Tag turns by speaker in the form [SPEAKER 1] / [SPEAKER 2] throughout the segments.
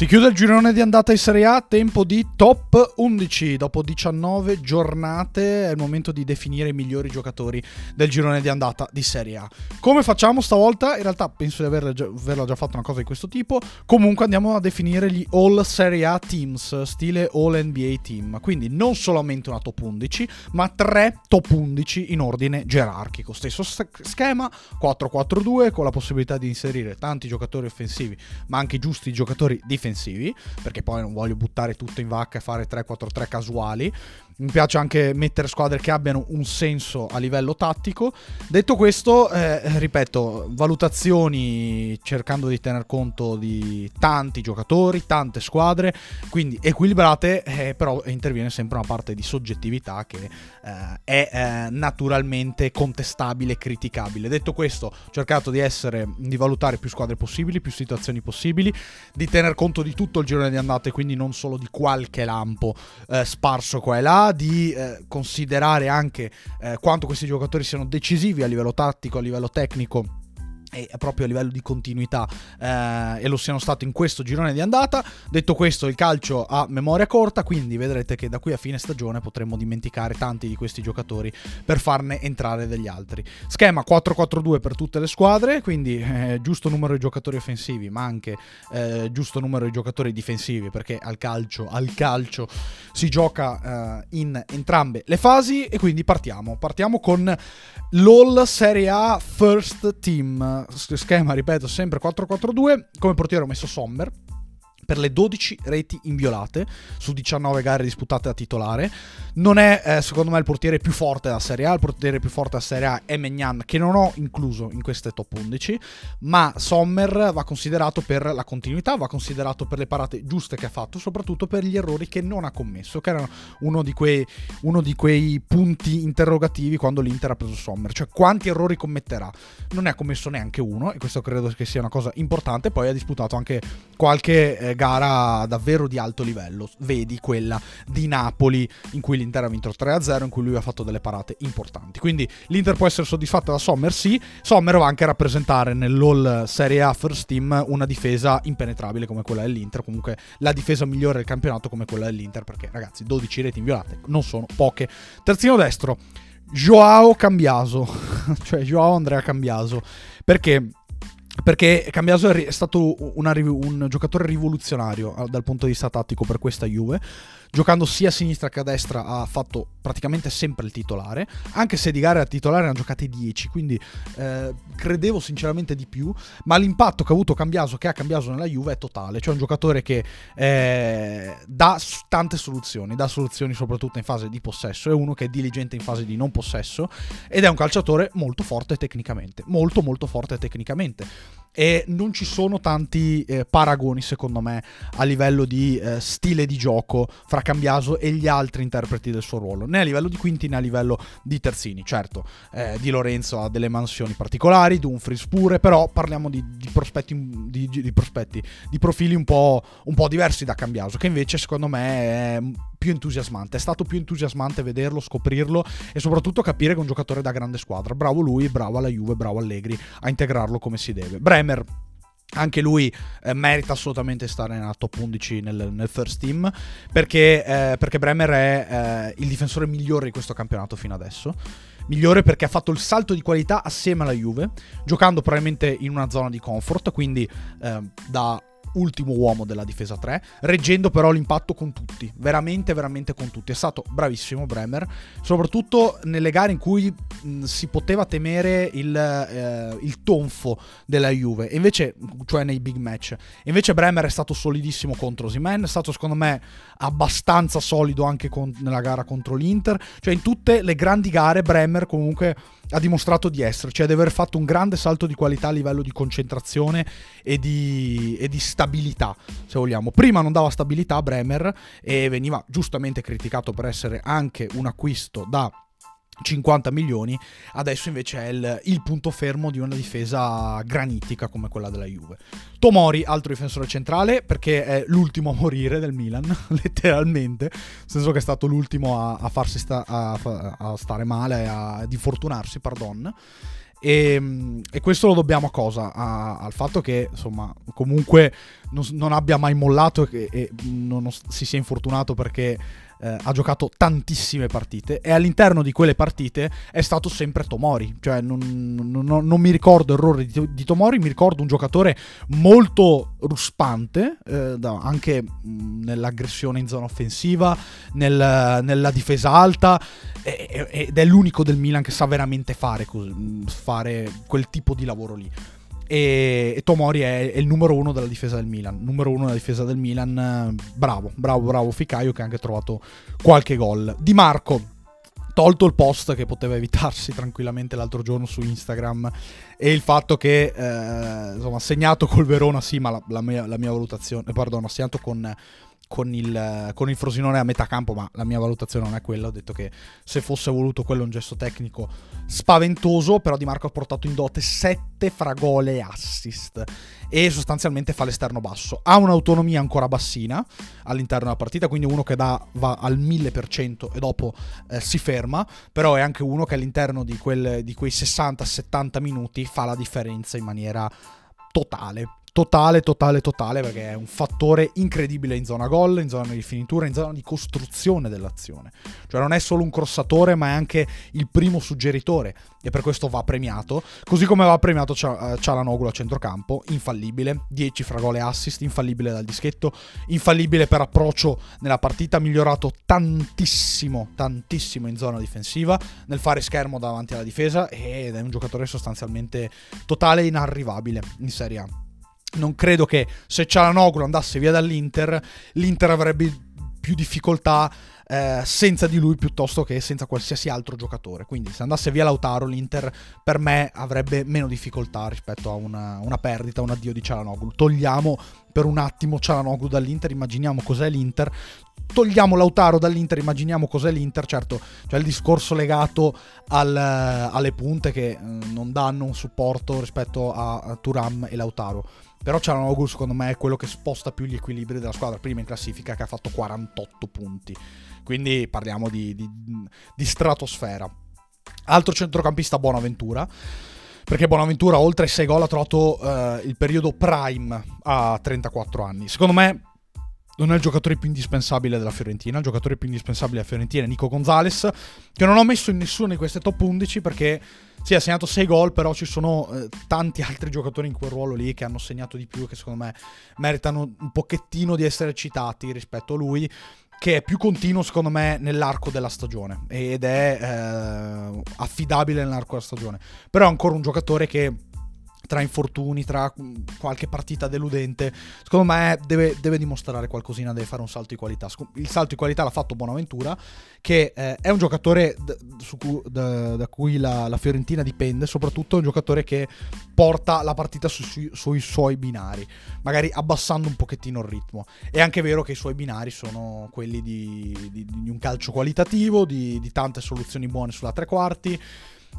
[SPEAKER 1] Si chiude il girone di andata in Serie A, tempo di top 11. Dopo 19 giornate è il momento di definire i migliori giocatori del girone di andata di Serie A. Come facciamo stavolta? In realtà penso di averla già, fatto una cosa di questo tipo. Comunque andiamo a definire gli All Serie A Teams, stile All NBA Team. Quindi non solamente una top 11, ma tre top 11 in ordine gerarchico. Stesso schema, 4-4-2, con la possibilità di inserire tanti giocatori offensivi, ma anche giusti giocatori difensivi difensivi, perché poi non voglio buttare tutto in vacca e fare 3-4-3 casuali. Mi piace anche mettere squadre che abbiano un senso a livello tattico. Detto questo, eh, ripeto, valutazioni cercando di tener conto di tanti giocatori, tante squadre, quindi equilibrate, eh, però interviene sempre una parte di soggettività che eh, è eh, naturalmente contestabile criticabile. Detto questo, ho cercato di essere, di valutare più squadre possibili, più situazioni possibili, di tener conto di tutto il girone di andate, quindi non solo di qualche lampo eh, sparso qua e là di eh, considerare anche eh, quanto questi giocatori siano decisivi a livello tattico, a livello tecnico e proprio a livello di continuità eh, e lo siano stato in questo girone di andata. Detto questo, il calcio ha memoria corta, quindi vedrete che da qui a fine stagione potremmo dimenticare tanti di questi giocatori per farne entrare degli altri. Schema 4-4-2 per tutte le squadre, quindi eh, giusto numero di giocatori offensivi, ma anche eh, giusto numero di giocatori difensivi, perché al calcio, al calcio si gioca eh, in entrambe le fasi e quindi partiamo. Partiamo con l'All Serie A First Team schema, ripeto, sempre 4-4-2. Come portiere ho messo Sommer per le 12 reti inviolate su 19 gare disputate da titolare. Non è eh, secondo me il portiere più forte della Serie A, il portiere più forte della Serie A è Megnan che non ho incluso in queste top 11, ma Sommer va considerato per la continuità, va considerato per le parate giuste che ha fatto, soprattutto per gli errori che non ha commesso, che erano uno di quei, uno di quei punti interrogativi quando l'Inter ha preso Sommer, cioè quanti errori commetterà. Non ne ha commesso neanche uno e questo credo che sia una cosa importante, poi ha disputato anche qualche eh, gara davvero di alto livello. Vedi quella di Napoli in cui l'Inter ha vinto 3-0, in cui lui ha fatto delle parate importanti. Quindi l'Inter può essere soddisfatta da Sommer, sì. Sommer va anche a rappresentare nell'All Serie A First Team una difesa impenetrabile come quella dell'Inter, comunque la difesa migliore del campionato come quella dell'Inter, perché ragazzi 12 reti inviolate non sono poche. Terzino destro. Joao Cambiaso, cioè Joao Andrea Cambiaso, perché perché Cambiaso è stato una, un giocatore rivoluzionario dal punto di vista tattico per questa Juve giocando sia a sinistra che a destra ha fatto praticamente sempre il titolare, anche se di gare a titolare ne ha giocate 10, quindi eh, credevo sinceramente di più, ma l'impatto che ha avuto Cambiaso, che ha Cambiaso nella Juve è totale, cioè un giocatore che eh, dà tante soluzioni, dà soluzioni soprattutto in fase di possesso, è uno che è diligente in fase di non possesso ed è un calciatore molto forte tecnicamente, molto molto forte tecnicamente e non ci sono tanti eh, paragoni secondo me a livello di eh, stile di gioco fra Cambiaso e gli altri interpreti del suo ruolo. Né a livello di quinti né a livello di terzini. Certo eh, Di Lorenzo ha delle mansioni particolari Dumfries pure però parliamo di, di prospetti di, di, prospetti di profili un po', un po' diversi da Cambiaso che invece secondo me è più entusiasmante. È stato più entusiasmante vederlo, scoprirlo e soprattutto capire che è un giocatore da grande squadra. Bravo lui, bravo alla Juve, bravo Allegri a integrarlo come si deve. Bremer anche lui eh, merita assolutamente stare nella top 11 nel, nel first team perché, eh, perché Bremer è eh, il difensore migliore di questo campionato fino adesso migliore perché ha fatto il salto di qualità assieme alla Juve giocando probabilmente in una zona di comfort quindi eh, da ultimo uomo della difesa 3, reggendo però l'impatto con tutti, veramente, veramente con tutti. È stato bravissimo Bremer, soprattutto nelle gare in cui mh, si poteva temere il, eh, il, tonfo della Juve, invece, cioè nei big match. Invece Bremer è stato solidissimo contro Simen, è stato secondo me abbastanza solido anche con, nella gara contro l'Inter, cioè in tutte le grandi gare Bremer comunque ha dimostrato di esserci, cioè di aver fatto un grande salto di qualità a livello di concentrazione e di, e di stabilità, se vogliamo. Prima non dava stabilità a Bremer e veniva giustamente criticato per essere anche un acquisto da 50 milioni, adesso invece è il, il, punto fermo di una difesa granitica come quella della Juve. Tomori, altro difensore centrale, perché è l'ultimo a morire del Milan, letteralmente, nel senso che è stato l'ultimo a, a farsi sta, a, a stare male, a, di fortunarsi, pardon. E, e, questo lo dobbiamo a cosa? A, al fatto che, insomma, comunque non, non abbia mai mollato e, e non si sia infortunato perché eh, ha giocato tantissime partite e all'interno di quelle partite è stato sempre Tomori. Cioè, non, non, non mi ricordo errori di, di, Tomori, mi ricordo un giocatore molto ruspante, eh, da, anche nell'aggressione in zona offensiva, nel, nella difesa alta, e, ed è l'unico del Milan che sa veramente fare, fare quel tipo di lavoro lì. E, e Tomori è, è, il numero uno della difesa del Milan. Numero uno della difesa del Milan. Bravo, bravo, bravo Ficaio che ha anche trovato qualche gol. Di Marco, tolto il post che poteva evitarsi tranquillamente l'altro giorno su Instagram e il fatto che eh, insomma segnato col Verona sì ma la, la, mia, la mia, valutazione perdono ha segnato con con il, con il Frosinone a metà campo, ma la mia valutazione non è quella. Ho detto che se fosse voluto quello un gesto tecnico spaventoso, però Di Marco ha portato in dote 7 fragole e assist e sostanzialmente fa l'esterno basso. Ha un'autonomia ancora bassina all'interno della partita, quindi uno che da, va al 1000% e dopo eh, si ferma, però è anche uno che all'interno di, quel, di quei 60-70 minuti fa la differenza in maniera totale totale, totale, totale, perché è un fattore incredibile in zona gol, in zona di finitura, in zona di costruzione dell'azione. Cioè non è solo un crossatore, ma è anche il primo suggeritore e per questo va premiato, così come va premiato Cialanoglu a centrocampo, infallibile, 10 fra gol e assist, infallibile dal dischetto, infallibile per approccio nella partita, migliorato tantissimo, tantissimo in zona difensiva, nel fare schermo davanti alla difesa ed è un giocatore sostanzialmente totale e inarrivabile in Serie A non credo che se Cialanoglu andasse via dall'Inter, l'Inter avrebbe più difficoltà eh, senza di lui piuttosto che senza qualsiasi altro giocatore. Quindi se andasse via Lautaro, l'Inter per me avrebbe meno difficoltà rispetto a una, una perdita, un addio di Cialanoglu. Togliamo per un attimo Cialanoglu dall'Inter, immaginiamo cos'è l'Inter. Togliamo Lautaro dall'Inter, immaginiamo cos'è l'Inter. Certo, c'è il discorso legato al, alle punte che eh, non danno un supporto rispetto a, a Turam e Lautaro però Cialanoglu secondo me è quello che sposta più gli equilibri della squadra, prima in classifica che ha fatto 48 punti. Quindi parliamo di, di, di stratosfera. Altro centrocampista Buonaventura perché Bonaventura oltre ai 6 gol ha trovato uh, il periodo prime a 34 anni. Secondo me non è il giocatore più indispensabile della Fiorentina, il giocatore più indispensabile della Fiorentina è Nico Gonzalez, che non ho messo in nessuno di queste top 11 perché sì, ha segnato 6 gol, però ci sono eh, tanti altri giocatori in quel ruolo lì che hanno segnato di più e che secondo me meritano un pochettino di essere citati rispetto a lui che è più continuo secondo me nell'arco della stagione ed è eh, affidabile nell'arco della stagione. Però è ancora un giocatore che tra infortuni, tra qualche partita deludente, secondo me deve, deve, dimostrare qualcosina, deve fare un salto di qualità. Il salto di qualità l'ha fatto Bonaventura, che eh, è un giocatore d- cui, d- da cui la, la, Fiorentina dipende, soprattutto è un giocatore che porta la partita su, su, sui suoi binari, magari abbassando un pochettino il ritmo. È anche vero che i suoi binari sono quelli di, di, di un calcio qualitativo, di, di tante soluzioni buone sulla tre quarti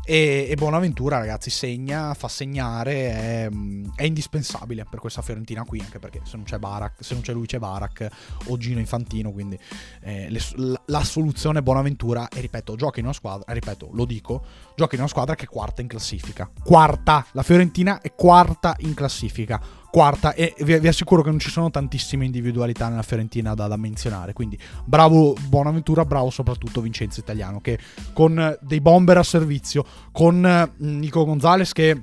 [SPEAKER 1] e, e, Bonaventura, ragazzi, segna, fa segnare, è, è, indispensabile per questa Fiorentina qui, anche perché se non c'è Barak, se non c'è lui c'è Barak o Gino Infantino, quindi eh, le, la, la, soluzione Bonaventura, e ripeto, gioca in una squadra, ripeto, lo dico, gioca in una squadra che è quarta in classifica. Quarta, la Fiorentina è quarta in classifica quarta e vi, vi, assicuro che non ci sono tantissime individualità nella Fiorentina da, da, menzionare, quindi bravo Buonaventura, bravo soprattutto Vincenzo Italiano che con dei bomber a servizio, con mm, Nico Gonzalez che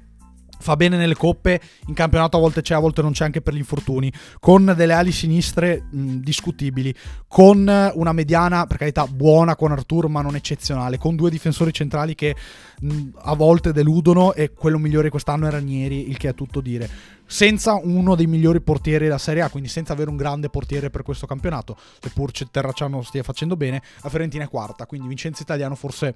[SPEAKER 1] fa bene nelle coppe, in campionato a volte c'è, a volte non c'è anche per gli infortuni, con delle ali sinistre mh, discutibili, con una mediana, per carità, buona con Artur, ma non eccezionale, con due difensori centrali che mh, a volte deludono e quello migliore quest'anno è Ranieri, il che è tutto dire. Senza uno dei migliori portieri della Serie A, quindi senza avere un grande portiere per questo campionato, seppur Terracciano stia facendo bene, la Fiorentina è quarta, quindi Vincenzo Italiano forse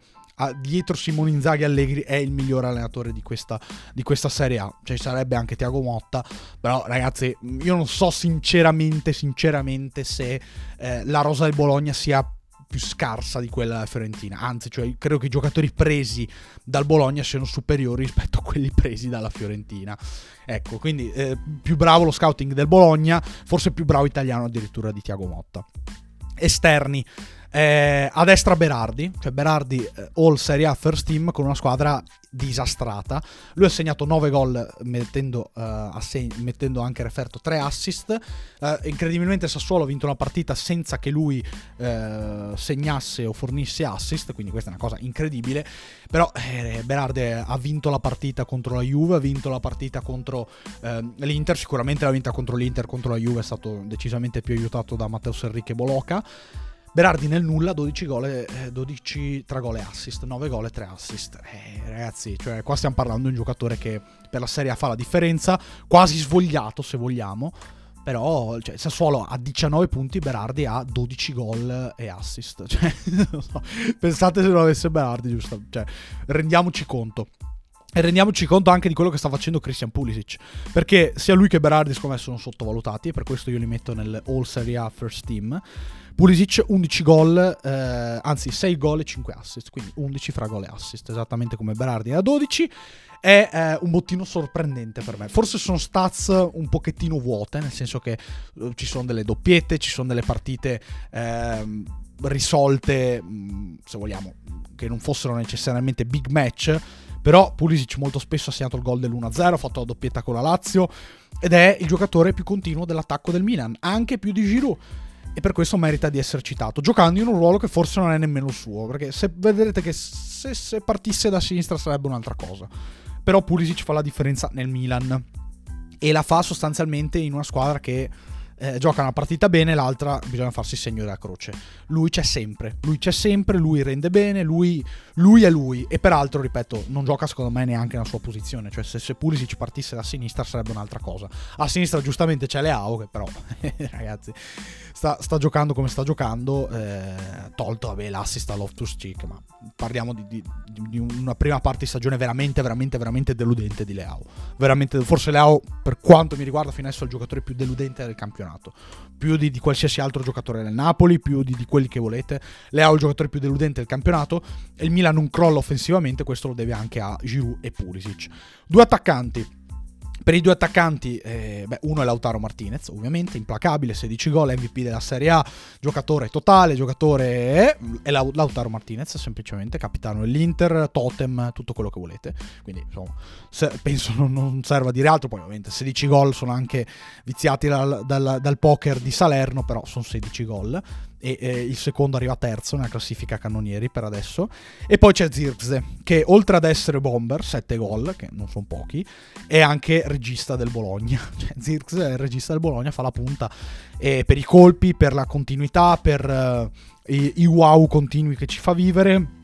[SPEAKER 1] dietro Simone Inzaghi Allegri è il migliore allenatore di questa, di questa Serie A, cioè sarebbe anche Tiago Motta, però ragazzi io non so sinceramente, sinceramente se eh, la rosa del Bologna sia più scarsa di quella della Fiorentina. Anzi, cioè, credo che i giocatori presi dal Bologna siano superiori rispetto a quelli presi dalla Fiorentina. Ecco, quindi eh, più bravo lo scouting del Bologna, forse più bravo italiano addirittura di Tiago Motta. Esterni. Eh, a destra Berardi, cioè Berardi eh, All Serie A First Team con una squadra disastrata. Lui ha segnato 9 gol mettendo, uh, asseg- mettendo anche referto 3 assist. Uh, incredibilmente Sassuolo ha vinto una partita senza che lui uh, segnasse o fornisse assist, quindi questa è una cosa incredibile. Però eh, Berardi ha vinto la partita contro la Juve, ha vinto la partita contro l'Inter, sicuramente l'ha vinta contro l'Inter, contro la Juve è stato decisamente più aiutato da Matteo Serriche Boloca. Berardi nel nulla, 12 gol, eh, 12 tra gol e assist, 9 gol e 3 assist. Eh, ragazzi, cioè, qua stiamo parlando di un giocatore che per la Serie A fa la differenza, quasi svogliato se vogliamo. Però cioè, Sassuolo ha 19 punti, Berardi ha 12 gol e assist. Cioè, so. Pensate se non avesse Berardi, giusto? Cioè, rendiamoci conto. E rendiamoci conto anche di quello che sta facendo Christian Pulisic. Perché sia lui che Berardi, secondo me, sono sottovalutati. E per questo io li metto nel All Serie A First Team. Pulisic 11 gol, eh, anzi 6 gol e 5 assist, quindi 11 fra gol e assist, esattamente come Berardi a 12. È eh, un bottino sorprendente per me. Forse sono stats un pochettino vuote, nel senso che uh, ci sono delle doppiette, ci sono delle partite eh, risolte, mm, se vogliamo, che non fossero necessariamente big match. Però Pulisic molto spesso ha segnato il gol dell'1-0, ha fatto la doppietta con la Lazio ed è il giocatore più continuo dell'attacco del Milan, anche più di Giroud e per questo merita di essere citato, giocando in un ruolo che forse non è nemmeno suo, perché se vedrete che se, se partisse da sinistra sarebbe un'altra cosa. Però Pulisic fa la differenza nel Milan e la fa sostanzialmente in una squadra che eh, gioca una partita bene, l'altra bisogna farsi il segno della croce. Lui c'è sempre, lui c'è sempre, lui rende bene, lui, lui è lui. E peraltro, ripeto, non gioca secondo me neanche nella sua posizione. Cioè, se, se Pulisic partisse da sinistra sarebbe un'altra cosa. A sinistra giustamente c'è Leao, che però, ragazzi, sta, sta, giocando come sta giocando. Eh, tolto, vabbè, l'assist a Loftus Cheek, ma parliamo di, di, di, una prima parte di stagione veramente, veramente, veramente deludente di Leao. Veramente, forse Leao, per quanto mi riguarda, fino adesso è il giocatore più deludente del campionato campionato. Più di, di qualsiasi altro giocatore del Napoli, più di, di, quelli che volete. Lei ha il giocatore più deludente del campionato. E il Milan non crolla offensivamente, questo lo deve anche a Giroud e Pulisic. Due attaccanti per i due attaccanti, eh, beh, uno è Lautaro Martinez, ovviamente, implacabile, 16 gol, MVP della Serie A, giocatore totale, giocatore è Lautaro Martinez, semplicemente, capitano dell'Inter, totem, tutto quello che volete. Quindi, insomma, penso non, non, serva a dire altro, poi ovviamente 16 gol sono anche viziati dal, dal, dal poker di Salerno, però sono 16 gol e eh, il secondo arriva terzo nella classifica cannonieri per adesso. E poi c'è Zirkze, che oltre ad essere bomber, 7 gol, che non sono pochi, è anche regista del Bologna. Cioè, Zirkze è il regista del Bologna, fa la punta e per i colpi, per la continuità, per uh, i, i wow continui che ci fa vivere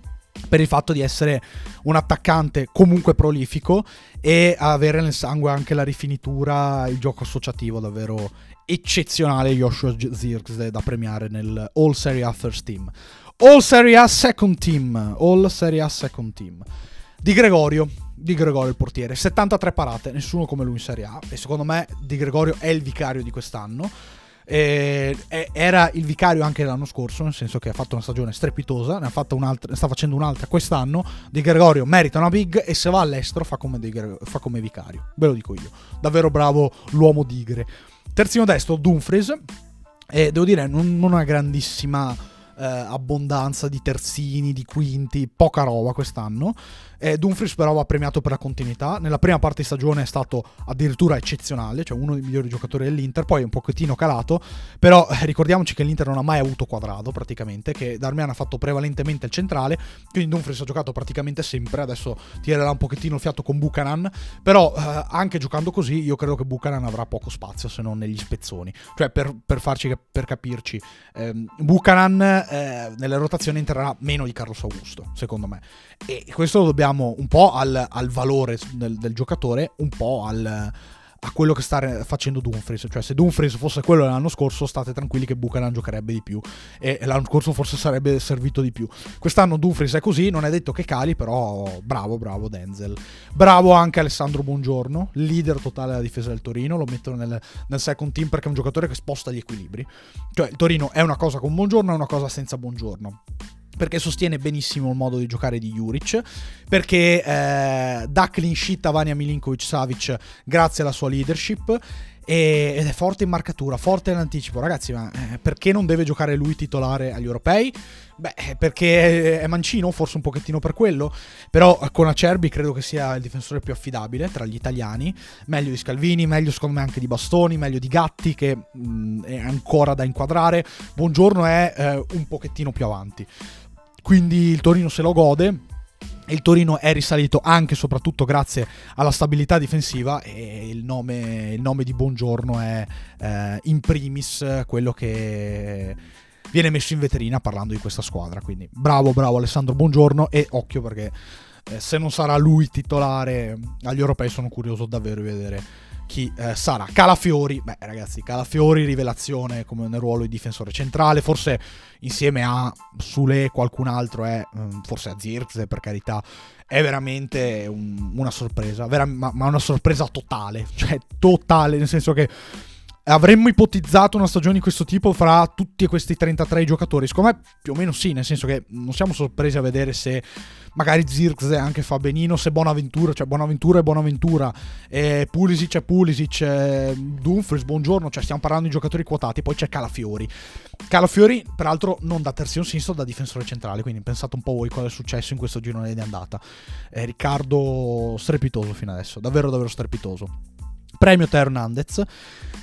[SPEAKER 1] per il fatto di essere un attaccante comunque prolifico e avere nel sangue anche la rifinitura, il gioco associativo davvero eccezionale Joshua Zirkzee da premiare nel All Serie A First Team. All Serie A Second Team. All Serie A Second Team. Di Gregorio. Di Gregorio il portiere. 73 parate, nessuno come lui in Serie A. E secondo me Di Gregorio è il vicario di quest'anno. E, era il vicario anche l'anno scorso, nel senso che ha fatto una stagione strepitosa, ne, ne sta facendo un'altra quest'anno. Di Gregorio merita una big e se va all'estero fa come, fa come vicario. Ve lo dico io. Davvero bravo l'uomo digre. Terzino destro, Dumfries. E devo dire, non, non una grandissima eh, abbondanza di terzini, di quinti, poca roba quest'anno. Eh, Dumfries però va premiato per la continuità. Nella prima parte di stagione è stato addirittura eccezionale, cioè uno dei migliori giocatori dell'Inter, poi è un pochettino calato, però eh, ricordiamoci che l'Inter non ha mai avuto quadrado praticamente, che Darmian ha fatto prevalentemente il centrale, quindi Dumfries ha giocato praticamente sempre, adesso tirerà un pochettino il fiato con Buchanan, però eh, anche giocando così io credo che Buchanan avrà poco spazio se non negli spezzoni, cioè per, per, farci, per capirci, ehm, Buchanan eh, nelle rotazioni entrerà meno di Carlos Augusto, secondo me, e questo lo dobbiamo pensiamo un po' al, al valore del, del, giocatore, un po' al, a quello che sta facendo Dumfries. Cioè, se Dumfries fosse quello dell'anno scorso, state tranquilli che Buchanan giocherebbe di più. E l'anno scorso forse sarebbe servito di più. Quest'anno Dumfries è così, non è detto che cali, però bravo, bravo Denzel. Bravo anche Alessandro Buongiorno, leader totale della difesa del Torino. Lo mettono nel, nel second team perché è un giocatore che sposta gli equilibri. Cioè, il Torino è una cosa con Buongiorno, è una cosa senza Buongiorno perché sostiene benissimo il modo di giocare di Juric, perché eh, dà clean sheet a Vania Milinkovic Savic grazie alla sua leadership ed è forte in marcatura, forte in anticipo. Ragazzi, ma eh, perché non deve giocare lui titolare agli europei? Beh, eh, perché è mancino, forse un pochettino per quello, però con Acerbi credo che sia il difensore più affidabile tra gli italiani, meglio di Scalvini, meglio secondo me anche di Bastoni, meglio di Gatti che mh, è ancora da inquadrare. Buongiorno è eh, un pochettino più avanti. Quindi il Torino se lo gode il Torino è risalito anche e soprattutto grazie alla stabilità difensiva e il nome, il nome di Buongiorno è eh, in primis quello che viene messo in vetrina parlando di questa squadra. Quindi bravo, bravo Alessandro Buongiorno e occhio perché eh, se non sarà lui titolare agli europei sono curioso davvero di vedere chi eh, sarà. Calafiori, beh ragazzi, Calafiori rivelazione come nel ruolo di difensore centrale, forse insieme a Sule qualcun altro è, mm, forse a Zirkze per carità, è veramente un, una sorpresa, vera, ma, ma una sorpresa totale, cioè totale, nel senso che avremmo ipotizzato una stagione di questo tipo fra tutti questi 33 giocatori? Secondo me più o meno sì, nel senso che non siamo sorpresi a vedere se magari Zirkze anche fa benino, se Bonaventura, cioè Bonaventura è Bonaventura, eh, Pulisic è Pulisic, eh, Dumfries, buongiorno, cioè stiamo parlando di giocatori quotati, poi c'è Calafiori. Calafiori, peraltro, non da terzino sinistro, da difensore centrale, quindi pensate un po' voi cosa è successo in questo girone di andata. Eh, Riccardo strepitoso fino adesso, davvero davvero strepitoso. Premio Teo Hernandez.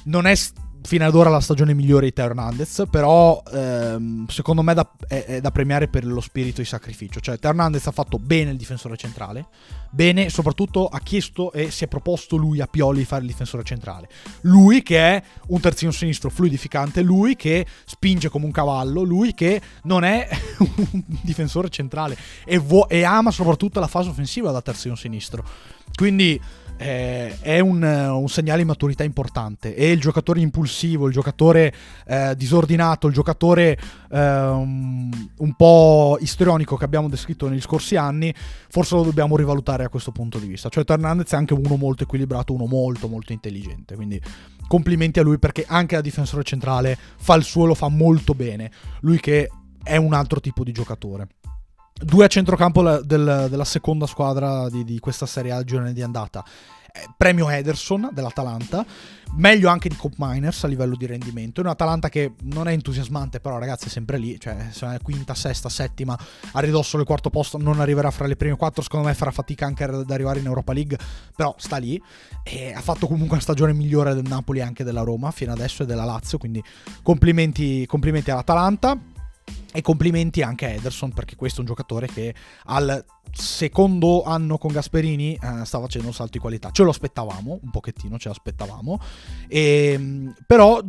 [SPEAKER 1] Non è fino ad ora la stagione migliore di Teo Hernandez, però ehm, secondo me da, è, è, da premiare per lo spirito di sacrificio. Cioè, Teo Hernandez ha fatto bene il difensore centrale, bene, soprattutto ha chiesto e si è proposto lui a Pioli di fare il difensore centrale. Lui che è un terzino sinistro fluidificante, lui che spinge come un cavallo, lui che non è un difensore centrale e, vo- e ama soprattutto la fase offensiva da terzino sinistro. Quindi eh, è un, un, segnale di maturità importante e il giocatore impulsivo, il giocatore eh, disordinato, il giocatore eh, un po' istrionico che abbiamo descritto negli scorsi anni, forse lo dobbiamo rivalutare a questo punto di vista. Cioè Hernandez è anche uno molto equilibrato, uno molto molto intelligente, quindi complimenti a lui perché anche da difensore centrale fa il suo, lo fa molto bene, lui che è un altro tipo di giocatore. Due a centrocampo del, della seconda squadra di, di questa Serie A girone di andata. Eh, premio Ederson dell'Atalanta, meglio anche di Cop Miners a livello di rendimento. È un'Atalanta che non è entusiasmante, però ragazzi è sempre lì, cioè se è quinta, sesta, settima, a ridosso del quarto posto non arriverà fra le prime quattro, secondo me farà fatica anche ad arrivare in Europa League, però sta lì e ha fatto comunque una stagione migliore del Napoli e anche della Roma fino adesso e della Lazio, quindi complimenti, complimenti all'Atalanta. E complimenti anche a Ederson perché questo è un giocatore che al secondo anno con Gasperini eh, sta facendo un salto di qualità. Ce lo aspettavamo, un pochettino ce l'aspettavamo. E, ehm, però,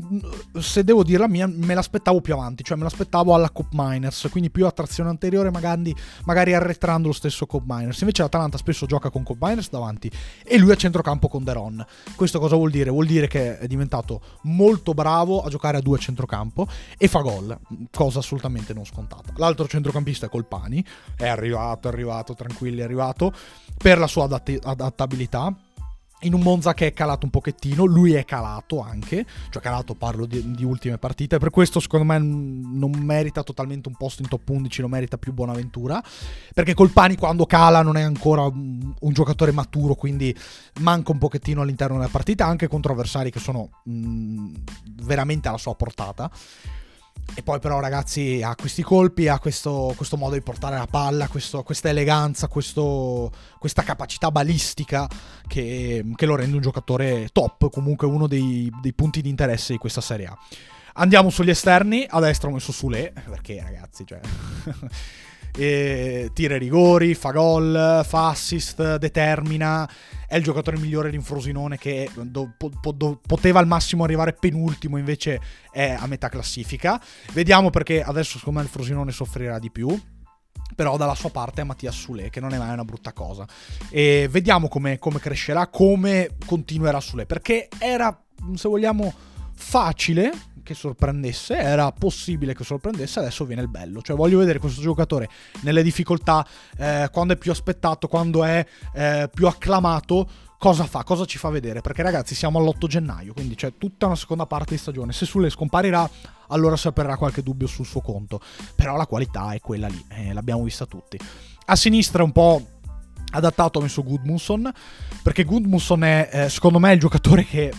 [SPEAKER 1] se devo dire la mia, me l'aspettavo più avanti, cioè me l'aspettavo alla Cop Miners, quindi più a trazione anteriore, magari, magari arretrando lo stesso Cop Miners. Invece l'Atalanta spesso gioca con Cop Miners davanti e lui a centrocampo con Deron. Questo cosa vuol dire? Vuol dire che è diventato molto bravo a giocare a due a centrocampo e fa gol, cosa assolutamente non scontata. L'altro centrocampista è Colpani, è arrivato, è arrivato tranquilli, è arrivato per la sua adatt- adattabilità. In un Monza che è calato un pochettino, lui è calato anche, cioè calato parlo di, di ultime partite, per questo secondo me non merita totalmente un posto in top 11, lo merita più Buonaventura, perché Colpani quando cala non è ancora un, un giocatore maturo, quindi manca un pochettino all'interno della partita, anche contro avversari che sono mh, veramente alla sua portata. E poi però ragazzi ha questi colpi, ha questo, questo modo di portare la palla, questo, questa eleganza, questo, questa capacità balistica che, che, lo rende un giocatore top, comunque uno dei, dei punti di interesse di questa Serie A. Andiamo sugli esterni, a destra ho messo Sule, perché ragazzi, cioè... tira i rigori, fa gol, fa assist, determina. È il giocatore migliore di un Frosinone che do, po, do, poteva al massimo arrivare penultimo, invece è a metà classifica. Vediamo perché adesso secondo me il Frosinone soffrirà di più però dalla sua parte è Mattia Sule, che non è mai una brutta cosa. E vediamo come, come crescerà, come continuerà Sule, perché era, se vogliamo, facile che sorprendesse, era possibile che sorprendesse, adesso viene il bello. Cioè voglio vedere questo giocatore nelle difficoltà, eh, quando è più aspettato, quando è eh, più acclamato, cosa fa, cosa ci fa vedere. Perché ragazzi siamo all'8 gennaio, quindi c'è tutta una seconda parte di stagione. Se Sulle scomparirà, allora si aprirà qualche dubbio sul suo conto. Però la qualità è quella lì, eh, l'abbiamo vista tutti. A sinistra un po' adattato ho messo Goodmusson, perché Goodmusson è, eh, secondo me, il giocatore che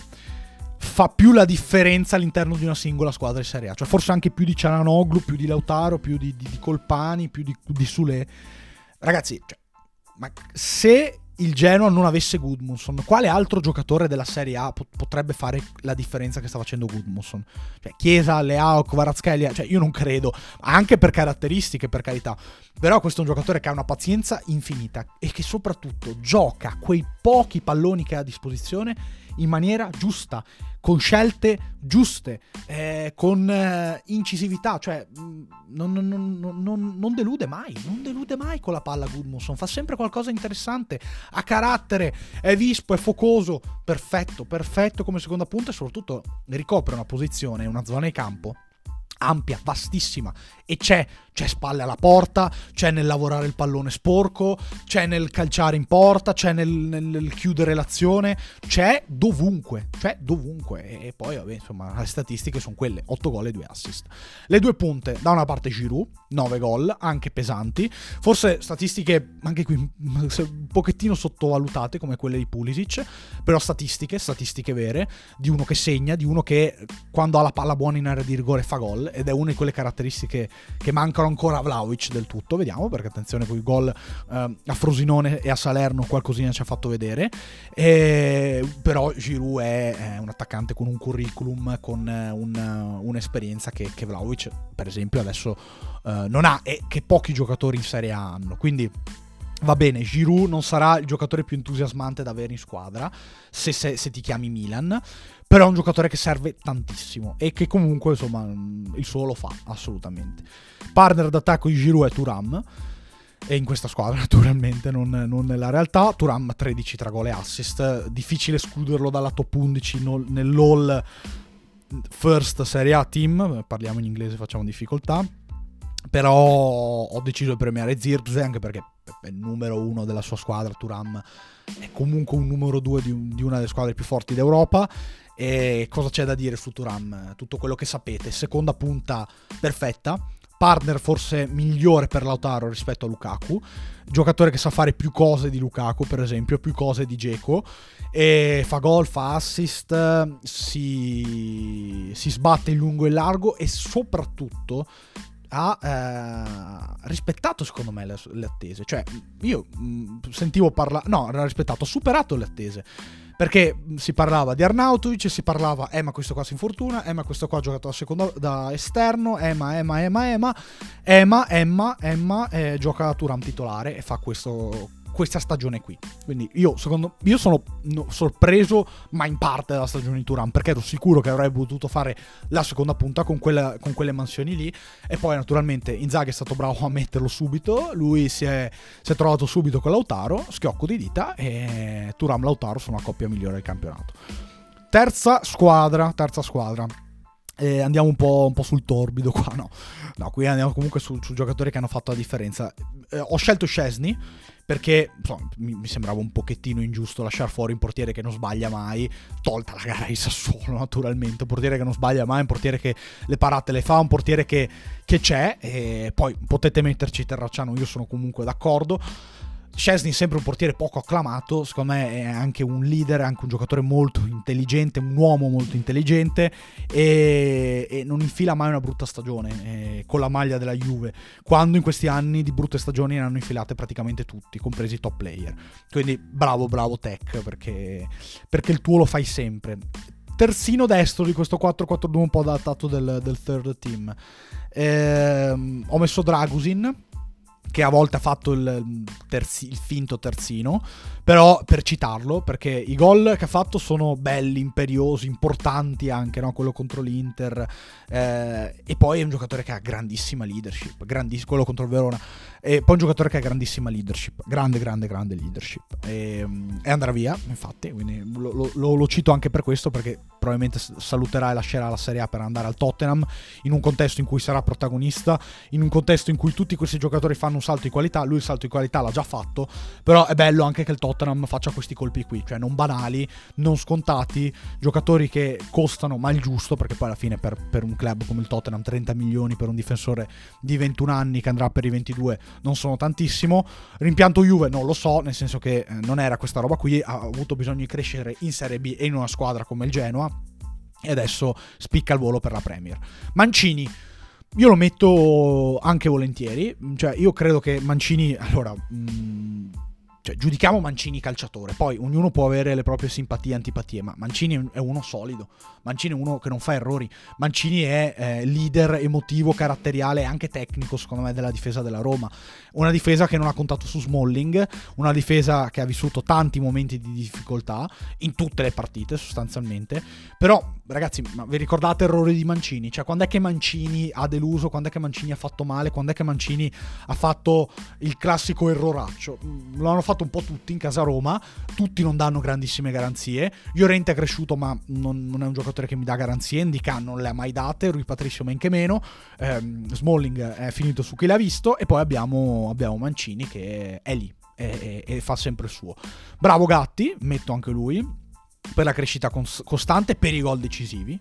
[SPEAKER 1] fa più la differenza all'interno di una singola squadra di Serie A. Cioè, forse anche più di Ciananoglu, più di Lautaro, più di, di, di Colpani, più di, di Sule. Ragazzi, cioè, ma se il Genoa non avesse Gudmundsson, quale altro giocatore della Serie A potrebbe fare la differenza che sta facendo Gudmundsson? Cioè, Chiesa, Leao, Kvaratskhelia, cioè io non credo, anche per caratteristiche, per carità. Però questo è un giocatore che ha una pazienza infinita e che soprattutto gioca quei pochi palloni che ha a disposizione in maniera giusta, con scelte giuste, eh, con eh, incisività, cioè mm, non, non, non, non, delude mai, non delude mai con la palla Gudmundsson, fa sempre qualcosa di interessante, ha carattere, è vispo, è focoso, perfetto, perfetto come seconda punta e soprattutto ricopre una posizione, una zona di campo ampia, vastissima e c'è, c'è spalle alla porta, c'è nel lavorare il pallone sporco, c'è nel calciare in porta, c'è nel, nel chiudere l'azione, c'è dovunque, c'è dovunque e, poi vabbè insomma le statistiche sono quelle, 8 gol e 2 assist. Le due punte, da una parte Giroud, 9 gol, anche pesanti, forse statistiche anche qui un pochettino sottovalutate come quelle di Pulisic, però statistiche, statistiche vere, di uno che segna, di uno che quando ha la palla buona in area di rigore fa gol ed è una di quelle caratteristiche che mancano ancora a Vlaovic del tutto, vediamo perché attenzione con i gol eh, a Frosinone e a Salerno qualcosina ci ha fatto vedere, e, però Giroud è, è, un attaccante con un curriculum, con eh, un, un'esperienza che, che Vlaovic per esempio adesso eh, non ha e che pochi giocatori in Serie A hanno, quindi Va bene, Giroud non sarà il giocatore più entusiasmante da avere in squadra se, se, se, ti chiami Milan, però è un giocatore che serve tantissimo e che comunque insomma il suo lo fa assolutamente. Partner d'attacco di Giroud è Turam e in questa squadra naturalmente, non, non, nella realtà. Turam 13 tra gol e assist, difficile escluderlo dalla top 11 no, nell'all first Serie A team, parliamo in inglese facciamo difficoltà, però ho deciso di premiare Zirkze anche perché è il numero uno della sua squadra, Turam è comunque un numero due di, di una delle squadre più forti d'Europa. E cosa c'è da dire su Turam? Tutto quello che sapete. Seconda punta perfetta. Partner forse migliore per Lautaro rispetto a Lukaku. Giocatore che sa fare più cose di Lukaku, per esempio, più cose di Geco. Fa gol, fa assist, si, si sbatte in lungo e largo e soprattutto ha eh, rispettato secondo me le, le, attese. Cioè, io mh, mm, sentivo parlare... No, ha rispettato, ha superato le attese. Perché si parlava di Arnautovic, si parlava, eh ma questo qua si infortuna, eh ma questo qua ha giocato da, secondo, da esterno, Emma, Emma, Emma, Emma, Emma, Emma, Emma eh, gioca a Turam titolare e fa questo, questa stagione qui. Quindi io, secondo, io sono no, sorpreso, ma in parte dalla stagione di Turan, perché ero sicuro che avrebbe potuto fare la seconda punta con, quella, con quelle mansioni lì. E poi, naturalmente, Inzaghi è stato bravo a metterlo subito. Lui si è, si è trovato subito con Lautaro, schiocco di dita, e Turam Lautaro sono la coppia migliore del campionato. Terza squadra, terza squadra. E andiamo un po', un po', sul torbido qua, no? No, qui andiamo comunque su, su giocatori che hanno fatto la differenza. Eh, ho scelto Scesni perché insomma, mi, sembrava un pochettino ingiusto lasciare fuori un portiere che non sbaglia mai, tolta la gara di Sassuolo naturalmente, un portiere che non sbaglia mai, un portiere che le parate le fa, un portiere che, che c'è, e poi potete metterci Terracciano, io sono comunque d'accordo. È sempre un portiere poco acclamato, secondo me è anche un leader, anche un giocatore molto intelligente, un uomo molto intelligente e, e non infila mai una brutta stagione eh, con la maglia della Juve, quando in questi anni di brutte stagioni ne hanno infilate praticamente tutti, compresi i top player. Quindi bravo, bravo Tech, perché, perché il tuo lo fai sempre. Terzino destro di questo 4-4-2 un po' adattato del, del third team. Eh, ho messo Dragusin che a volte ha fatto il, terzi, il, finto terzino, però per citarlo, perché i gol che ha fatto sono belli, imperiosi, importanti anche, no? quello contro l'Inter, eh, e poi è un giocatore che ha grandissima leadership, grandiss- quello contro il Verona, e poi un giocatore che ha grandissima leadership, grande, grande, grande leadership, e, e andrà via, infatti, quindi lo, lo, lo, cito anche per questo, perché probabilmente saluterà e lascerà la Serie A per andare al Tottenham, in un contesto in cui sarà protagonista, in un contesto in cui tutti questi giocatori fanno un salto di qualità, lui il salto di qualità l'ha già fatto, però è bello anche che il Tottenham faccia questi colpi qui, cioè non banali, non scontati, giocatori che costano ma il giusto, perché poi alla fine per, per un club come il Tottenham 30 milioni per un difensore di 21 anni che andrà per i 22 non sono tantissimo. Rimpianto Juve non lo so, nel senso che eh, non era questa roba qui, ha avuto bisogno di crescere in Serie B e in una squadra come il Genoa e adesso spicca il volo per la Premier. Mancini. Io lo metto anche volentieri, cioè io credo che Mancini, allora, mh, mm, cioè, giudichiamo Mancini calciatore, poi ognuno può avere le proprie simpatie e antipatie, ma Mancini è uno solido, Mancini è uno che non fa errori, Mancini è eh, leader emotivo, caratteriale e anche tecnico, secondo me, della difesa della Roma. Una difesa che non ha contato su Smalling, una difesa che ha vissuto tanti momenti di difficoltà in tutte le partite sostanzialmente, però ragazzi, ma vi ricordate errori di Mancini? Cioè, quando è che Mancini ha deluso, quando è che Mancini ha fatto male, quando è che Mancini ha fatto il classico erroraccio? Lo hanno fatto fatto un po' tutti in casa Roma, tutti non danno grandissime garanzie. Llorente è cresciuto, ma non, non, è un giocatore che mi dà garanzie. Indica non le ha mai date, Rui Patricio men che meno. Eh, Smalling è finito su chi l'ha visto. E poi abbiamo, abbiamo Mancini che è lì e, e, e fa sempre il suo. Bravo Gatti, metto anche lui per la crescita costante, per i gol decisivi.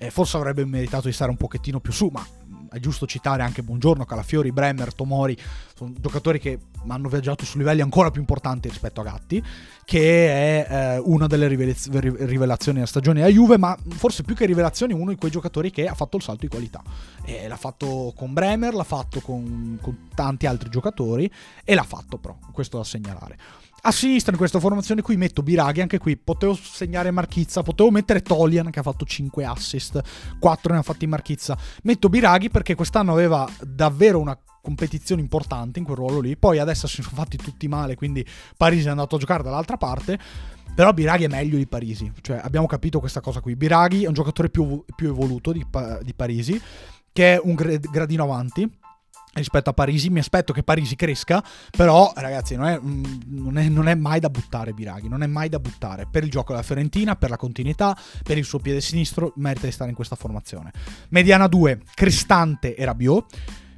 [SPEAKER 1] Eh, forse avrebbe meritato di stare un pochettino più su, ma è giusto citare anche Buongiorno, Calafiori, Bremer, Tomori, sono giocatori che hanno viaggiato su livelli ancora più importanti rispetto a Gatti, che è eh, una delle rivelaz- rivelazioni della stagione a Juve, ma forse più che rivelazioni uno di quei giocatori che ha fatto il salto di qualità. E l'ha fatto con Bremer, l'ha fatto con, con tanti altri giocatori e l'ha fatto però, questo da segnalare. A sinistra in questa formazione qui metto Biraghi, anche qui potevo segnare Marchizza, potevo mettere Tolian che ha fatto 5 assist, 4 ne ha fatti Marchizza. Metto Biraghi perché quest'anno aveva davvero una competizione importante in quel ruolo lì, poi adesso si sono fatti tutti male, quindi Parisi è andato a giocare dall'altra parte. Però Biraghi è meglio di Parisi, cioè abbiamo capito questa cosa qui. Biraghi è un giocatore più, più evoluto di, di Parisi, che è un gradino avanti rispetto a Parisi. Mi aspetto che Parisi cresca, però ragazzi non è, mm, non, è, non è, mai da buttare Biraghi, non è mai da buttare. Per il gioco della Fiorentina, per la continuità, per il suo piede sinistro, merita di stare in questa formazione. Mediana 2, Cristante e Rabiot.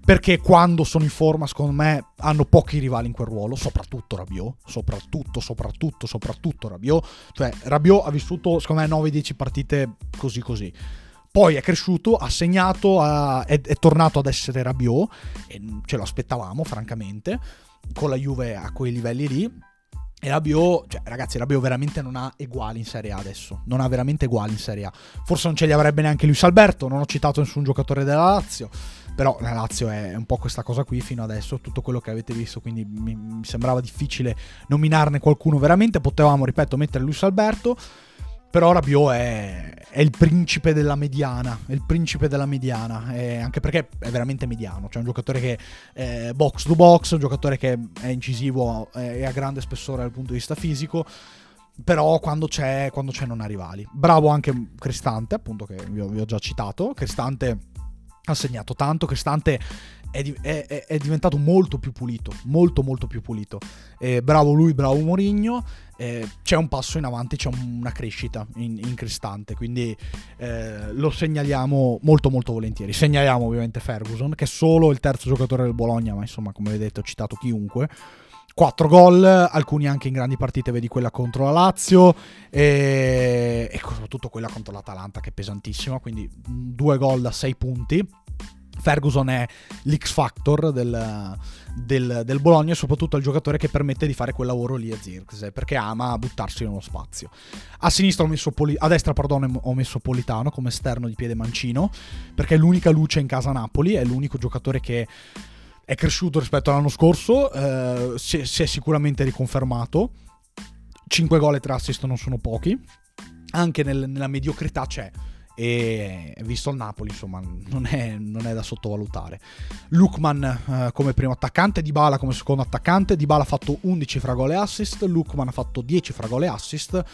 [SPEAKER 1] Perché quando sono in forma, secondo me, hanno pochi rivali in quel ruolo, soprattutto Rabiot, soprattutto, soprattutto, soprattutto Rabiot. Cioè, Rabiot ha vissuto, secondo me, 9-10 partite così così. Poi è cresciuto, ha segnato, ha, è, è, tornato ad essere Rabiot, e ce lo aspettavamo francamente, con la Juve a quei livelli lì. E Rabiot, cioè ragazzi, Rabiot veramente non ha uguali in Serie A adesso, non ha veramente uguali in Serie A. Forse non ce li avrebbe neanche Luis Alberto, non ho citato nessun giocatore della Lazio, però la Lazio è un po' questa cosa qui fino adesso, tutto quello che avete visto, quindi mi, sembrava difficile nominarne qualcuno veramente, potevamo, ripeto, mettere Luis Alberto però Rabiot è, è, il principe della mediana, è il principe della mediana, anche perché è veramente mediano, cioè un giocatore che è box to box, un giocatore che è incisivo e ha grande spessore dal punto di vista fisico, però quando c'è, quando c'è non ha rivali. Bravo anche Cristante, appunto, che vi ho, vi ho già citato, Cristante ha segnato tanto, Cristante è, è, è, diventato molto più pulito, molto molto più pulito. Eh, bravo lui, bravo Mourinho, eh, c'è un passo in avanti, c'è una crescita in, in Cristante, quindi eh, lo segnaliamo molto molto volentieri. Segnaliamo ovviamente Ferguson, che è solo il terzo giocatore del Bologna, ma insomma come vedete ho citato chiunque. 4 gol, alcuni anche in grandi partite, vedi quella contro la Lazio e, e soprattutto quella contro l'Atalanta che è pesantissima, quindi 2 gol da 6 punti Ferguson è l'X Factor del, del, del, Bologna e soprattutto il giocatore che permette di fare quel lavoro lì a Zirkse perché ama buttarsi nello spazio. A Poli- a destra pardon, ho messo Politano come esterno di piede mancino perché è l'unica luce in casa Napoli, è l'unico giocatore che è cresciuto rispetto all'anno scorso, eh, si, si, è sicuramente riconfermato. 5 gol e 3 assist non sono pochi, anche nel, nella mediocrità c'è e visto il Napoli insomma non è, non è da sottovalutare. Lukman eh, come primo attaccante Dybala come secondo attaccante. Dybala ha fatto 11 fra gol e assist. Lukman ha fatto 10 fra gol e assist.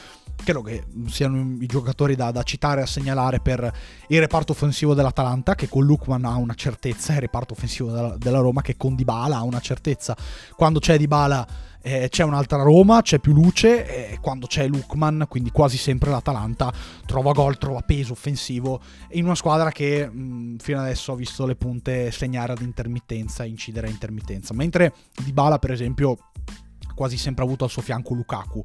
[SPEAKER 1] Credo che siano i giocatori da, da citare e a segnalare per il reparto offensivo dell'Atalanta che con Lukman ha una certezza il reparto offensivo della, della Roma che con Dybala ha una certezza. Quando c'è Dybala eh, c'è un'altra Roma, c'è più luce e quando c'è Lukman, quindi quasi sempre l'Atalanta, trova gol, trova peso offensivo in una squadra che mh, fino adesso ha visto le punte segnare ad intermittenza, incidere a intermittenza, mentre Dybala per esempio quasi sempre avuto al suo fianco Lukaku.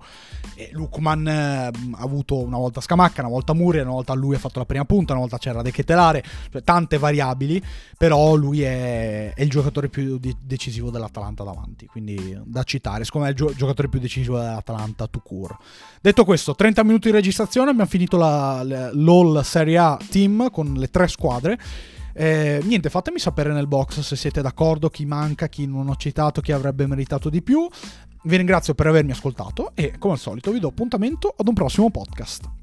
[SPEAKER 1] E Lukman eh, ha avuto una volta Scamacca, una volta Muriel, una volta lui ha fatto la prima punta, una volta c'era De Ketelare, cioè tante variabili, però lui è, è il giocatore più di- decisivo dell'Atalanta davanti, quindi da citare, secondo me è il gio- giocatore più decisivo dell'Atalanta to. Detto questo, 30 minuti di registrazione, abbiamo finito la, l'All Serie A Team con le tre squadre. Eh, niente, fatemi sapere nel box se siete d'accordo, chi manca, chi non ho citato, chi avrebbe meritato di più. Vi ringrazio per avermi ascoltato e come al solito vi do appuntamento ad un prossimo podcast.